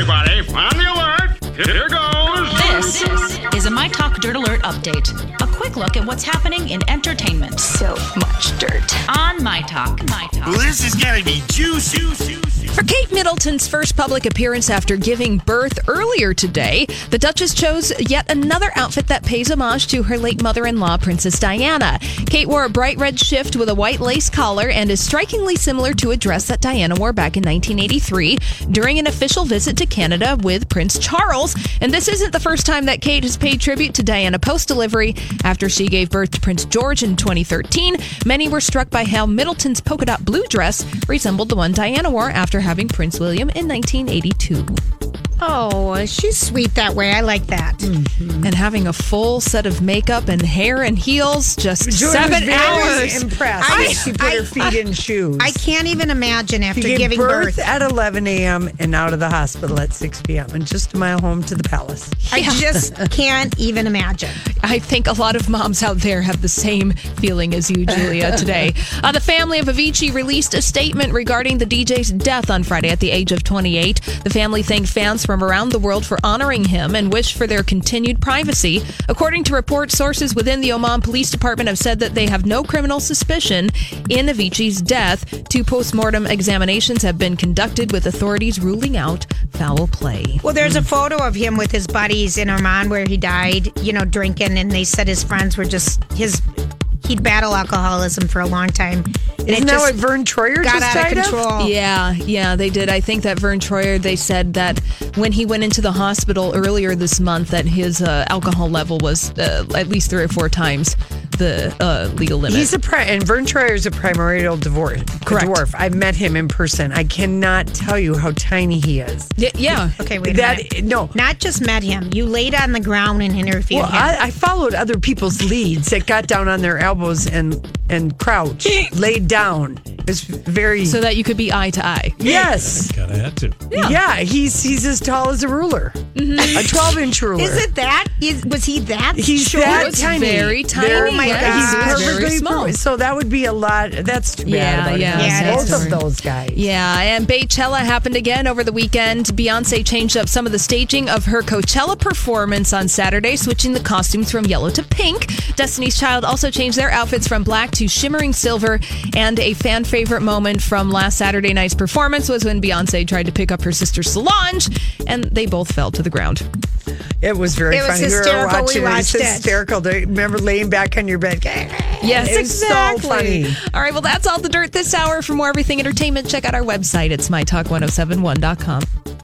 Everybody, on the alert. Here goes. This is a My Talk Dirt Alert update. A quick look at what's happening in entertainment. So much dirt. On My Talk. My Talk. This is gonna be juicy. juicy. For Kate Middleton's first public appearance after giving birth earlier today, the Duchess chose yet another outfit that pays homage to her late mother in law, Princess Diana. Kate wore a bright red shift with a white lace collar and is strikingly similar to a dress that Diana wore back in 1983 during an official visit to Canada with Prince Charles. And this isn't the first time that Kate has paid tribute to Diana post delivery. After she gave birth to Prince George in 2013, many were struck by how Middleton's polka dot blue dress resembled the one Diana wore after having Prince William in 1982. Oh, she's sweet that way. I like that. And having a full set of makeup and hair and heels, just Joy seven hours. Impressed. I- she put her I- feet in shoes. I can't even imagine after giving birth, birth. at 11 a.m. and out of the hospital at 6 p.m. and just a mile home to the palace. I just can't even imagine. I think a lot of moms out there have the same feeling as you, Julia, today. Uh, the family of Avicii released a statement regarding the DJ's death on Friday at the age of 28. The family thanked fans from around the world for honoring him and wish for their continued privacy. According to reports, sources within the Oman Police Department have said that they have no criminal suspicion in Avicii's death. Two postmortem examinations have been conducted with authorities ruling out foul play. Well, there's a photo of him with his buddies in Oman where he died, you know, drinking, and they said his friends were just his. He'd battle alcoholism for a long time. And Isn't that just what Vern Troyer got just out died of of? Yeah, yeah, they did. I think that Vern Troyer, they said that when he went into the hospital earlier this month, that his uh, alcohol level was uh, at least three or four times the uh, legal limit. He's a pri- and Vern Troyer is a primordial divorce, Correct. dwarf. I met him in person. I cannot tell you how tiny he is. Y- yeah. Okay, wait a That minute. no. Not just met him. You laid on the ground and interviewed Well, him. I, I followed other people's leads that got down on their elbows and and crouch, laid down. It's very So that you could be eye to eye. yes. Kind of had to. Yeah. he's he's as tall as a ruler, mm-hmm. a twelve inch ruler. Is it that? Is was he that He's short? that It's tiny. very tiny. Very- Oh my yeah, God. He's It's very perfectly small. pro- So that would be a lot. That's too bad. Yeah, about yeah. Yeah, both of those guys. Yeah, and Beychella happened again over the weekend. Beyonce changed up some of the staging of her Coachella performance on Saturday, switching the costumes from yellow to pink. Destiny's Child also changed their outfits from black to shimmering silver. And a fan favorite moment from last Saturday night's performance was when Beyonce tried to pick up her sister Solange, and they both fell to the ground. It was very It was funny. hysterical. We were We watching it. It was watched it. hysterical. Do you remember laying back on your bed? Yes, It was so exactly. funny. All right, well, that's all the dirt this hour. For more everything entertainment, check out our website. It's mytalk1071.com.